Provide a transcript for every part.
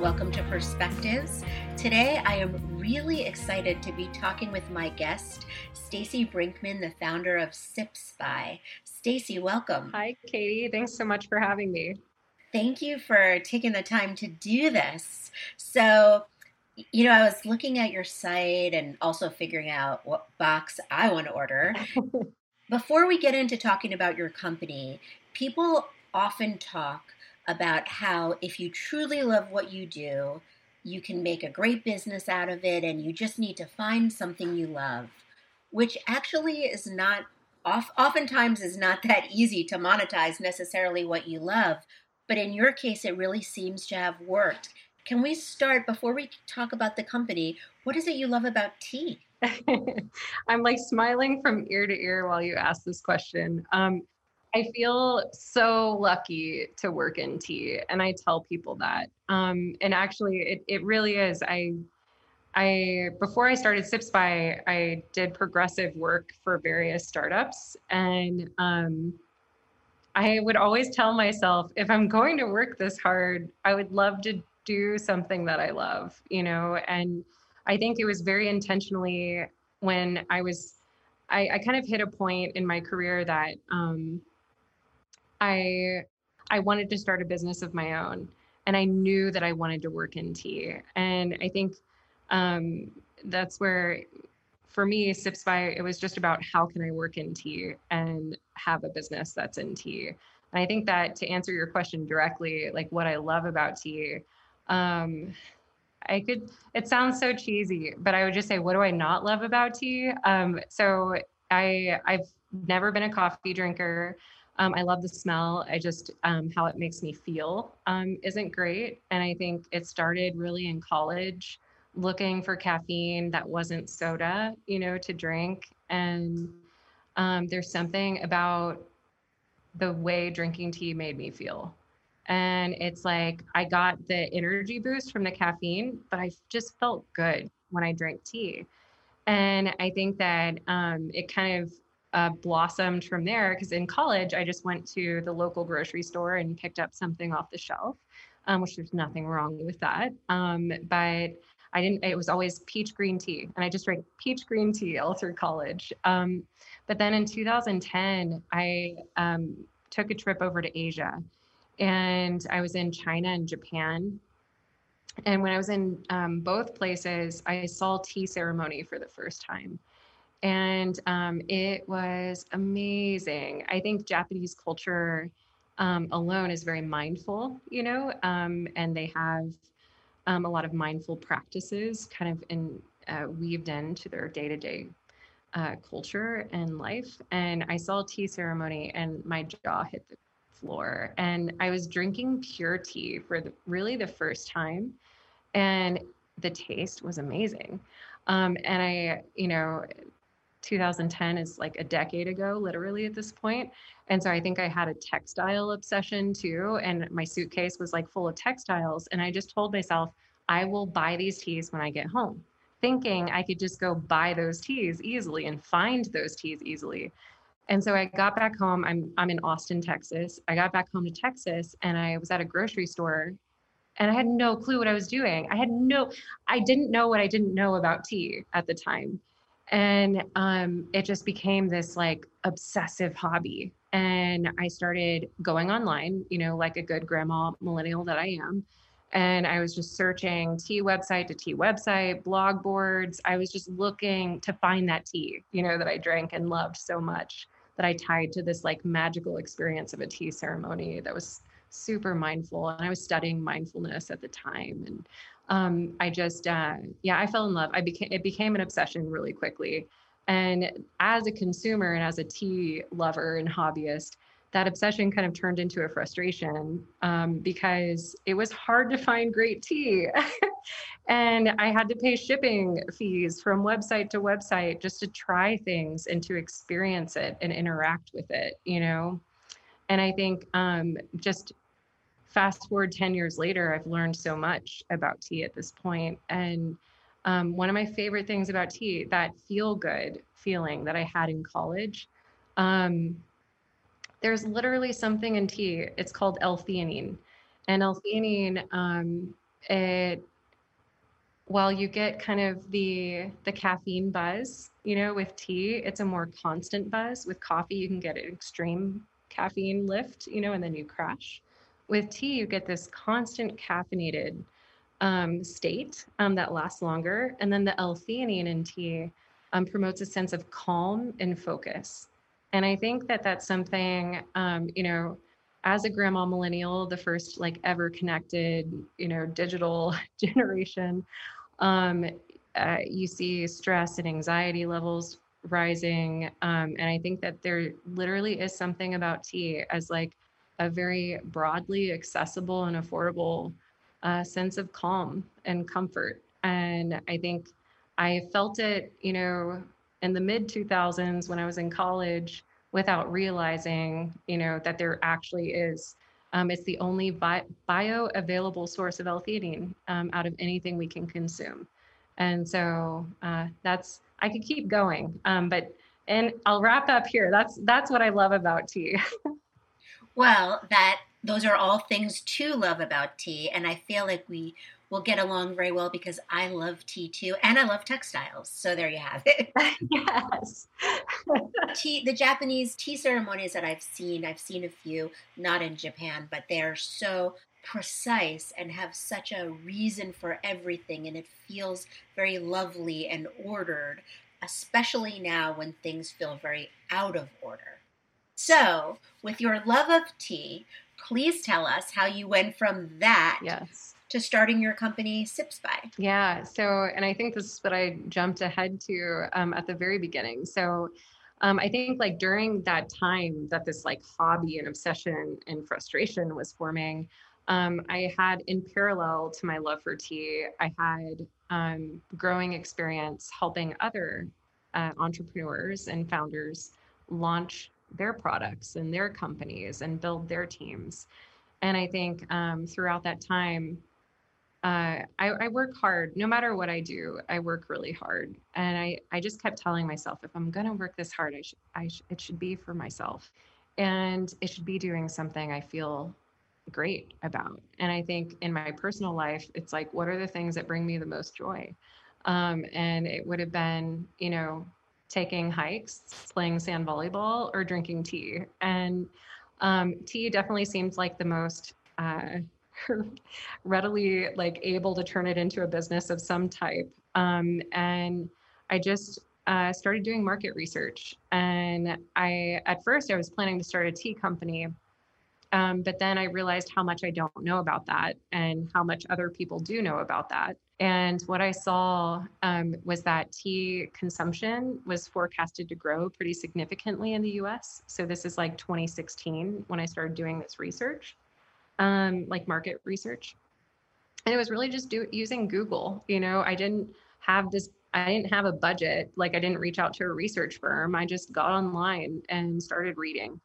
welcome to Perspectives. Today I am really excited to be talking with my guest, Stacy Brinkman, the founder of Sips by. Stacy, welcome. Hi, Katie. Thanks so much for having me. Thank you for taking the time to do this. So, you know, I was looking at your site and also figuring out what box I want to order. Before we get into talking about your company, people often talk about how if you truly love what you do, you can make a great business out of it and you just need to find something you love, which actually is not oftentimes is not that easy to monetize necessarily what you love. But in your case, it really seems to have worked. Can we start before we talk about the company? What is it you love about tea? I'm like smiling from ear to ear while you ask this question. Um, I feel so lucky to work in tea, and I tell people that. Um, and actually, it, it really is. I, I before I started Sips by, I did progressive work for various startups, and um, I would always tell myself, if I'm going to work this hard, I would love to do something that I love, you know. And I think it was very intentionally when I was, I, I kind of hit a point in my career that. Um, I I wanted to start a business of my own, and I knew that I wanted to work in tea. And I think um, that's where, for me, Sips by, it was just about how can I work in tea and have a business that's in tea. And I think that to answer your question directly, like what I love about tea, um, I could. It sounds so cheesy, but I would just say, what do I not love about tea? Um, so I I've never been a coffee drinker. Um, I love the smell. I just um, how it makes me feel um, isn't great. And I think it started really in college, looking for caffeine that wasn't soda, you know, to drink. And um, there's something about the way drinking tea made me feel. And it's like I got the energy boost from the caffeine, but I just felt good when I drank tea. And I think that um, it kind of uh, blossomed from there because in college I just went to the local grocery store and picked up something off the shelf, um, which there's nothing wrong with that. Um, but I didn't. It was always peach green tea, and I just drank peach green tea all through college. Um, but then in 2010, I um, took a trip over to Asia, and I was in China and Japan. And when I was in um, both places, I saw tea ceremony for the first time and um, it was amazing. I think Japanese culture um, alone is very mindful, you know, um, and they have um, a lot of mindful practices kind of in uh, weaved into their day to day culture and life. And I saw a tea ceremony, and my jaw hit the floor. And I was drinking pure tea for the, really the first time, and the taste was amazing. Um, and I, you know, 2010 is like a decade ago, literally at this point. And so I think I had a textile obsession too. And my suitcase was like full of textiles. And I just told myself, I will buy these teas when I get home, thinking I could just go buy those teas easily and find those teas easily. And so I got back home. I'm I'm in Austin, Texas. I got back home to Texas and I was at a grocery store and I had no clue what I was doing. I had no I didn't know what I didn't know about tea at the time and um, it just became this like obsessive hobby. And i started going online you know like a good grandma millennial that i am. And i was just searching tea website to tea website blog boards. I was just looking to find that tea you know that i drank and loved so much that i tied to this like magical experience of a tea ceremony that was super mindful and i was studying mindfulness at the time and um, I just, uh, yeah, I fell in love. I became, it became an obsession really quickly. And as a consumer and as a tea lover and hobbyist, that obsession kind of turned into a frustration um, because it was hard to find great tea. and I had to pay shipping fees from website to website just to try things and to experience it and interact with it, you know? And I think um, just fast forward 10 years later, I've learned so much about tea at this point. And um, one of my favorite things about tea, that feel good feeling that I had in college, um, there's literally something in tea. It's called L-theanine. And L-theanine um, it while you get kind of the the caffeine buzz, you know, with tea, it's a more constant buzz. With coffee, you can get an extreme caffeine lift, you know, and then you crash. With tea, you get this constant caffeinated um, state um, that lasts longer. And then the L-theanine in tea um, promotes a sense of calm and focus. And I think that that's something, um, you know, as a grandma millennial, the first like ever connected, you know, digital generation, um, uh, you see stress and anxiety levels rising. Um, and I think that there literally is something about tea as like a very broadly accessible and affordable uh, sense of calm and comfort. And I think I felt it, you know, in the mid 2000s when I was in college without realizing, you know, that there actually is. Um, it's the only bi- bioavailable source of L-theanine um, out of anything we can consume. And so uh, that's I could keep going, um, but and I'll wrap up here. That's that's what I love about tea. well, that those are all things to love about tea, and I feel like we will get along very well because I love tea too, and I love textiles. So there you have it. yes. tea, the Japanese tea ceremonies that I've seen, I've seen a few, not in Japan, but they're so precise and have such a reason for everything, and it feels very lovely and ordered, especially now when things feel very out of order. So, with your love of tea, please tell us how you went from that yes. to starting your company, Sips by. Yeah. So, and I think this is what I jumped ahead to um, at the very beginning. So, um, I think like during that time that this like hobby and obsession and frustration was forming, um, I had in parallel to my love for tea, I had um, growing experience helping other uh, entrepreneurs and founders launch their products and their companies and build their teams. And I think um, throughout that time, uh, I, I, work hard. No matter what I do, I work really hard. And I, I just kept telling myself, if I'm going to work this hard, I should, I sh- it should be for myself. And it should be doing something I feel great about. And I think in my personal life, it's like, what are the things that bring me the most joy? Um, and it would have been, you know, taking hikes, playing sand volleyball, or drinking tea. And um, tea definitely seems like the most uh, readily like able to turn it into a business of some type. Um, and I just uh, started doing market research. And I, at first, I was planning to start a tea company. Um, but then I realized how much I don't know about that and how much other people do know about that. And what I saw um, was that tea consumption was forecasted to grow pretty significantly in the US. So this is like 2016 when I started doing this research, um, like market research. And it was really just do, using Google. You know, I didn't have this, I didn't have a budget. Like I didn't reach out to a research firm. I just got online and started reading.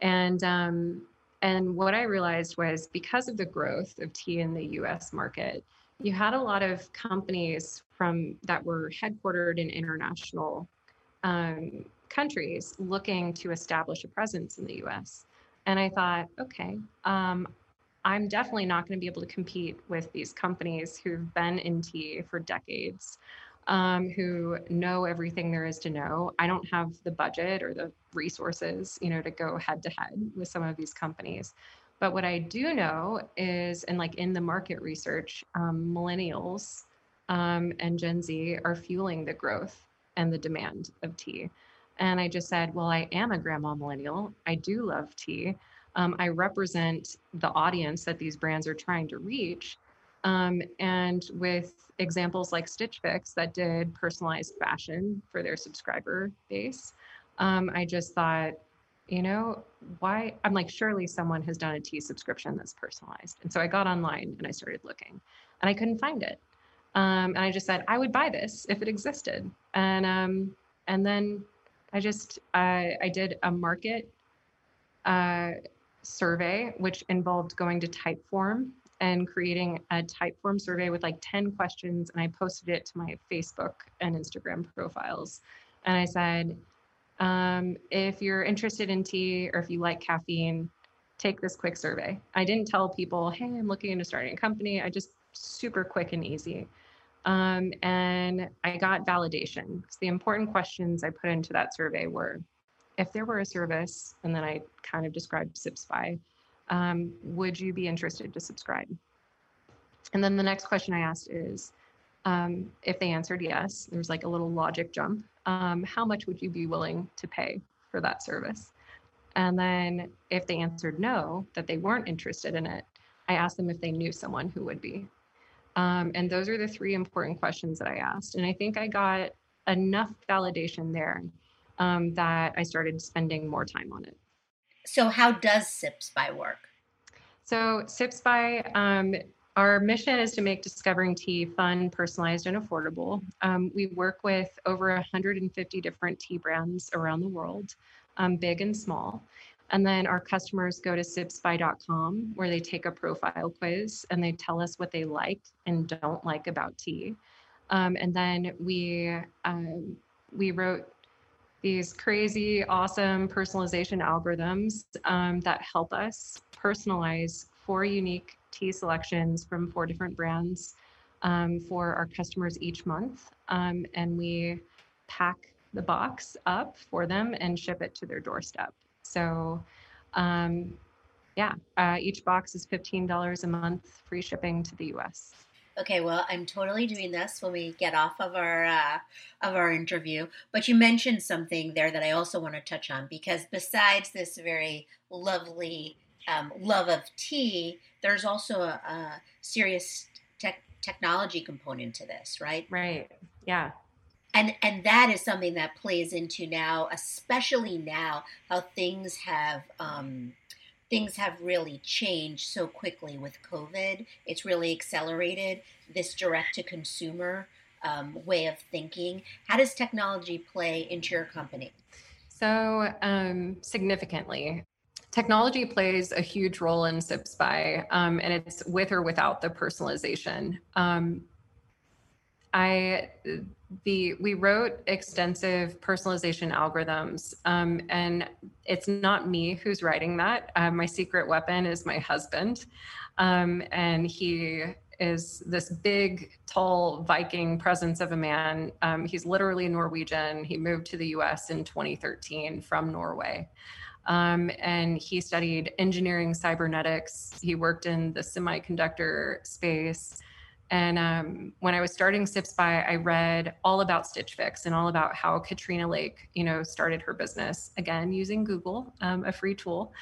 And um, and what I realized was because of the growth of tea in the US market, you had a lot of companies from that were headquartered in international um, countries looking to establish a presence in the US. And I thought, okay, um, I'm definitely not going to be able to compete with these companies who've been in tea for decades, um, who know everything there is to know. I don't have the budget or the resources, you know, to go head to head with some of these companies. But what I do know is, and like in the market research, um, millennials um, and Gen Z are fueling the growth and the demand of tea. And I just said, well, I am a grandma millennial. I do love tea. Um, I represent the audience that these brands are trying to reach. Um, and with examples like Stitch Fix that did personalized fashion for their subscriber base, um, I just thought, you know, why? I'm like, surely someone has done a tea subscription that's personalized. And so I got online and I started looking and I couldn't find it. Um, and I just said, I would buy this if it existed. And, um, and then I just, I, I did a market uh, survey, which involved going to Typeform and creating a Typeform survey with like 10 questions. And I posted it to my Facebook and Instagram profiles. And I said, um, if you're interested in tea or if you like caffeine, take this quick survey. I didn't tell people, hey, I'm looking into starting a company. I just super quick and easy. Um, and I got validation. So the important questions I put into that survey were if there were a service, and then I kind of described Sips by, um, would you be interested to subscribe? And then the next question I asked is um, if they answered yes, there's like a little logic jump. Um, how much would you be willing to pay for that service? And then if they answered no, that they weren't interested in it, I asked them if they knew someone who would be. Um, and those are the three important questions that I asked. And I think I got enough validation there um, that I started spending more time on it. So, how does Sips by work? So, Sips by, um, our mission is to make discovering tea fun, personalized, and affordable. Um, we work with over 150 different tea brands around the world, um, big and small. And then our customers go to sipsby.com where they take a profile quiz and they tell us what they like and don't like about tea. Um, and then we um, we wrote these crazy, awesome personalization algorithms um, that help us personalize four unique tea selections from four different brands um, for our customers each month. Um, and we pack the box up for them and ship it to their doorstep. So, um, yeah, uh, each box is $15 a month, free shipping to the US. Okay, well, I'm totally doing this when we get off of our uh, of our interview. But you mentioned something there that I also want to touch on because besides this very lovely um, love of tea, there's also a, a serious tech technology component to this, right? Right. Yeah. And and that is something that plays into now, especially now, how things have. Um, things have really changed so quickly with COVID. It's really accelerated this direct to consumer um, way of thinking. How does technology play into your company? So, um, significantly. Technology plays a huge role in Sips by, um, and it's with or without the personalization. Um, I the we wrote extensive personalization algorithms um, and it's not me who's writing that. Uh, my secret weapon is my husband um, and he is this big tall viking presence of a man. Um, he's literally norwegian. He moved to the us in 2013 from norway um, and he studied engineering cybernetics he worked in the semiconductor space and um, when I was starting Sips by, I read all about Stitch Fix and all about how Katrina Lake, you know, started her business again using Google, um, a free tool.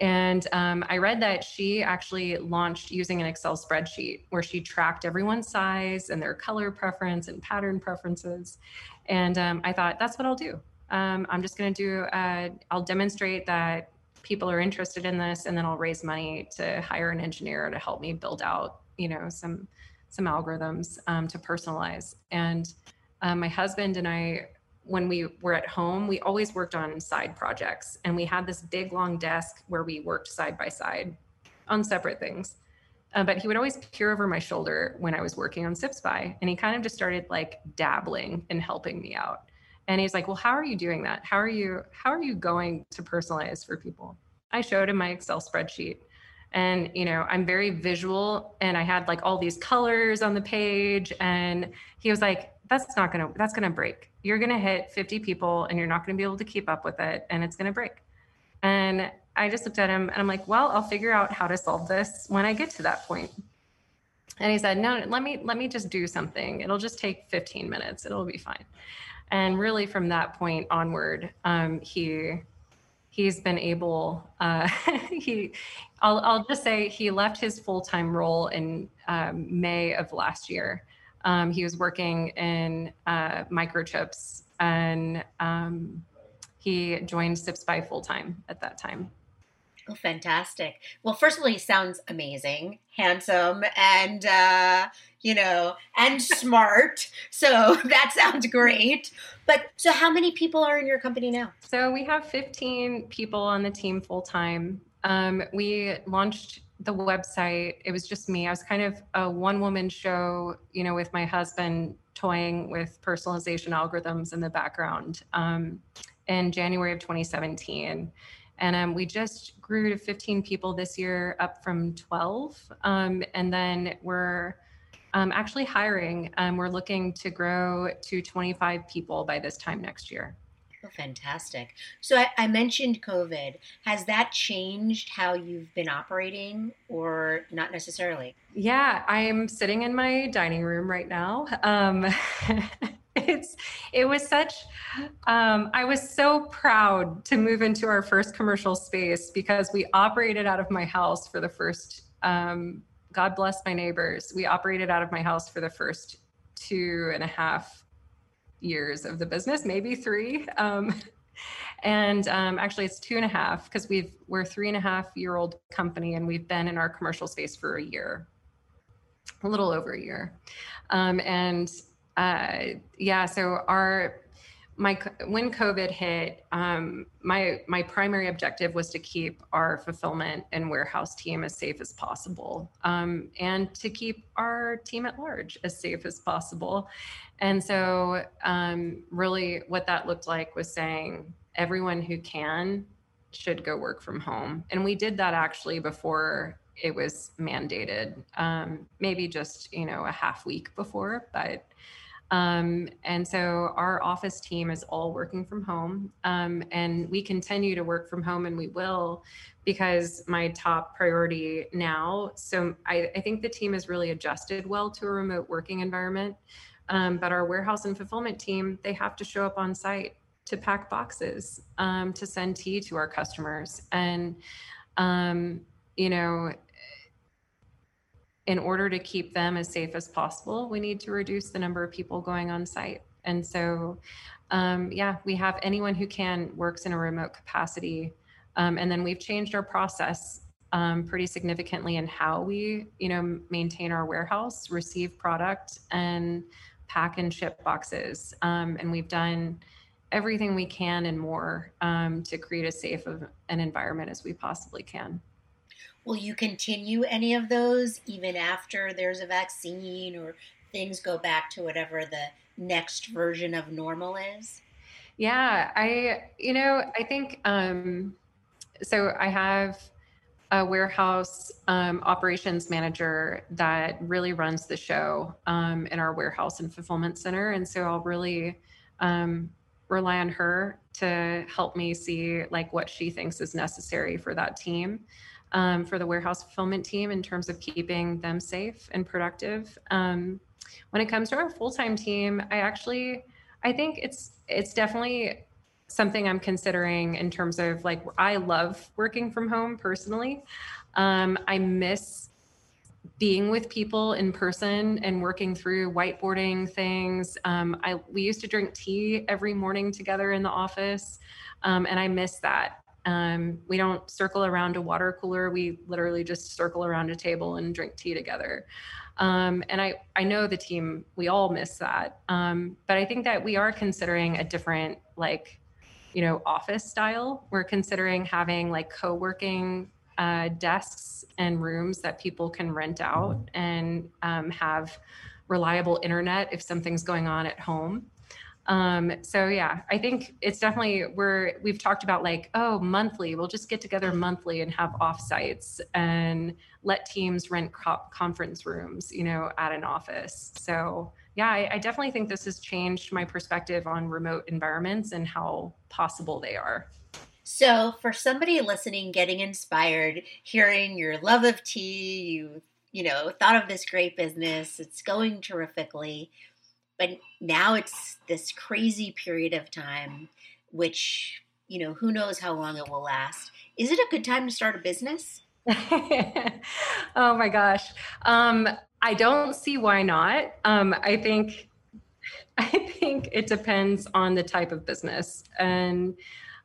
And um, I read that she actually launched using an Excel spreadsheet where she tracked everyone's size and their color preference and pattern preferences. And um, I thought, that's what I'll do. Um, I'm just going to do, uh, I'll demonstrate that people are interested in this and then I'll raise money to hire an engineer to help me build out, you know, some some algorithms um, to personalize. And um, my husband and I, when we were at home, we always worked on side projects. And we had this big long desk where we worked side by side on separate things. Uh, but he would always peer over my shoulder when I was working on Sips by. And he kind of just started like dabbling and helping me out. And he's like, well, how are you doing that? How are you, how are you going to personalize for people? I showed him my Excel spreadsheet and you know i'm very visual and i had like all these colors on the page and he was like that's not gonna that's gonna break you're gonna hit 50 people and you're not gonna be able to keep up with it and it's gonna break and i just looked at him and i'm like well i'll figure out how to solve this when i get to that point. and he said no let me let me just do something it'll just take 15 minutes it'll be fine and really from that point onward um, he he's been able uh, he I'll, I'll just say he left his full-time role in um, may of last year. Um, he was working in uh, microchips and um, he joined Sips by full-time at that time Oh, fantastic. Well, first of all, he sounds amazing, handsome, and, uh, you know, and smart. so that sounds great. But so, how many people are in your company now? So, we have 15 people on the team full time. Um, we launched the website. It was just me. I was kind of a one woman show, you know, with my husband toying with personalization algorithms in the background um, in January of 2017. And um, we just grew to 15 people this year, up from 12. Um, and then we're um, actually hiring. Um, we're looking to grow to 25 people by this time next year. Oh, fantastic. So I, I, mentioned COVID. Has that changed how you've been operating or not necessarily? Yeah, I'm sitting in my dining room right now. It's it was such um, i was so proud to move into our first commercial space because we operated out of my house for the first um, god bless my neighbors. We operated out of my house for the first two and a half years of the business maybe three um, and um, actually it's two and a half because we've we're three and a half year old company and we've been in our commercial space for a year a little over a year. Um, and uh, yeah, so our my when COVID hit, um, my my primary objective was to keep our fulfillment and warehouse team as safe as possible, um, and to keep our team at large as safe as possible. And so, um, really, what that looked like was saying everyone who can should go work from home, and we did that actually before it was mandated, um, maybe just you know a half week before, but um, and so our office team is all working from home. Um, and we continue to work from home and we will because my top priority now. So I, I think the team has really adjusted well to a remote working environment. Um, but our warehouse and fulfillment team, they have to show up on site to pack boxes, um, to send tea to our customers. And, um, you know, in order to keep them as safe as possible, we need to reduce the number of people going on site. And so, um, yeah, we have anyone who can works in a remote capacity. Um, and then we've changed our process um, pretty significantly in how we, you know, maintain our warehouse, receive product, and pack and ship boxes. Um, and we've done everything we can and more um, to create as safe of an environment as we possibly can. Will you continue any of those even after there's a vaccine or things go back to whatever the next version of normal is? Yeah, I, you know, I think, um, so I have a warehouse um, operations manager that really runs the show um, in our warehouse and fulfillment center. And so I'll really um, rely on her to help me see like what she thinks is necessary for that team um, for the warehouse fulfillment team in terms of keeping them safe and productive. Um, when it comes to our full-time team, I actually, I think it's it's definitely something I'm considering in terms of like I love working from home personally. Um, I miss being with people in person and working through whiteboarding things. Um, I we used to drink tea every morning together in the office, um, and I miss that. Um, we don't circle around a water cooler. We literally just circle around a table and drink tea together. Um, and I, I know the team, we all miss that. Um, but I think that we are considering a different, like, you know, office style. We're considering having like co working uh, desks and rooms that people can rent out and um, have reliable internet if something's going on at home. Um, so yeah, I think it's definitely we're we've talked about like oh monthly we'll just get together monthly and have offsites and let teams rent co- conference rooms you know at an office. So yeah, I, I definitely think this has changed my perspective on remote environments and how possible they are. So for somebody listening, getting inspired, hearing your love of tea, you you know thought of this great business, it's going terrifically but now it's this crazy period of time, which, you know, who knows how long it will last. Is it a good time to start a business? oh my gosh. Um, I don't see why not. Um, I think I think it depends on the type of business. And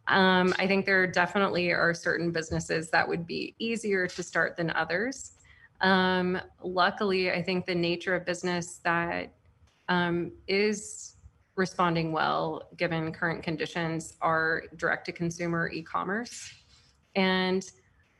um, I think there definitely are certain businesses that would be easier to start than others. Um, luckily, I think the nature of business that um, is responding well given current conditions are direct to consumer e-commerce. And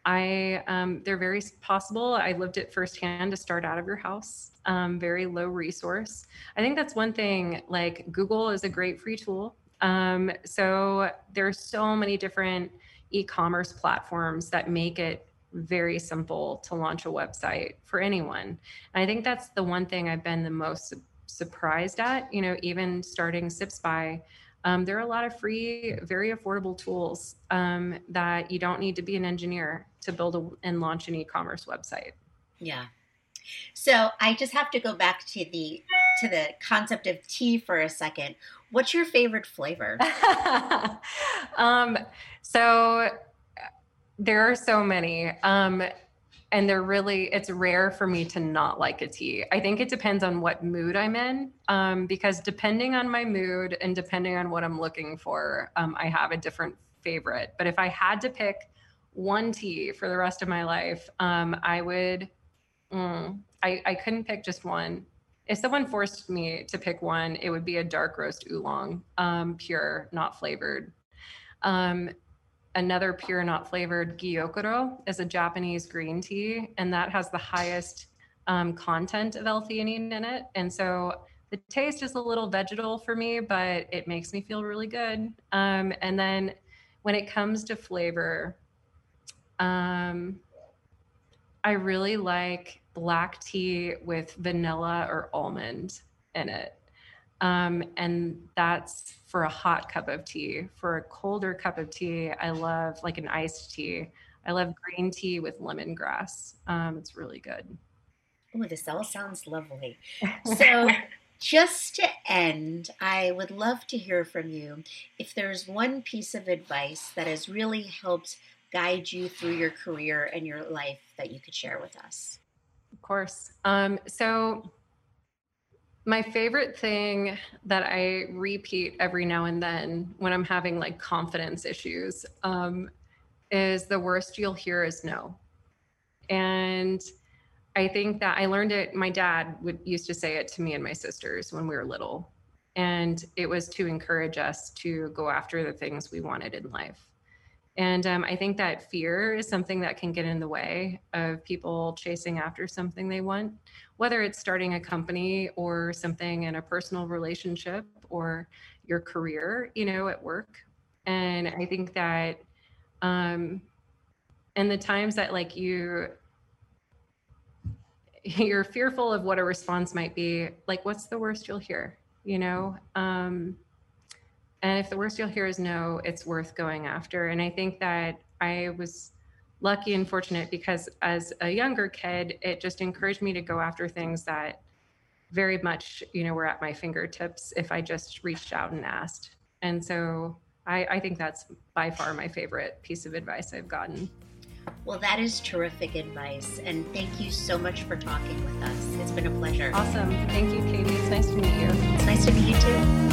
i um, they're very possible. I lived it firsthand to start out of your house um, very low resource. I think that's one thing like google is a great free tool. Um, so there's so many different e-commerce platforms that make it very simple to launch a website for anyone. And I think that's the one thing I've been the most surprised at, you know, even starting Sips by. Um, there are a lot of free, very affordable tools um, that you don't need to be an engineer to build a, and launch an e-commerce website. Yeah. So I just have to go back to the to the concept of tea for a second. What's your favorite flavor? um, so there are so many. Um, and they're really it's rare for me to not like a tea. I think it depends on what mood i'm in um, because depending on my mood and depending on what i'm looking for um, i have a different favorite. But if i had to pick one tea for the rest of my life um, i would mm, I, I couldn't pick just one. If someone forced me to pick one it would be a dark roast oolong um, pure not flavored. Um, another pure not flavored gyokuro is a Japanese green tea, and that has the highest um, content of L-theanine in it. And so the taste is a little vegetal for me, but it makes me feel really good. Um, and then when it comes to flavor, um, I really like black tea with vanilla or almond in it. Um, and that's for a hot cup of tea. For a colder cup of tea, I love like an iced tea. I love green tea with lemongrass. Um, it's really good. Oh, this all sounds lovely. So, just to end, I would love to hear from you if there's one piece of advice that has really helped guide you through your career and your life that you could share with us. Of course. Um, so, my favorite thing that I repeat every now and then when I'm having like confidence issues um, is the worst you'll hear is no. And I think that I learned it. My dad would used to say it to me and my sisters when we were little, and it was to encourage us to go after the things we wanted in life. And um, I think that fear is something that can get in the way of people chasing after something they want, whether it's starting a company or something in a personal relationship or your career, you know, at work. And I think that, um, and the times that like you, you're fearful of what a response might be, like, what's the worst you'll hear, you know? Um, and if the worst you'll hear is no, it's worth going after. And I think that I was lucky and fortunate because as a younger kid, it just encouraged me to go after things that very much, you know, were at my fingertips if I just reached out and asked. And so I, I think that's by far my favorite piece of advice I've gotten. Well, that is terrific advice. And thank you so much for talking with us. It's been a pleasure. Awesome. Thank you, Katie. It's nice to meet you. It's nice to meet you too.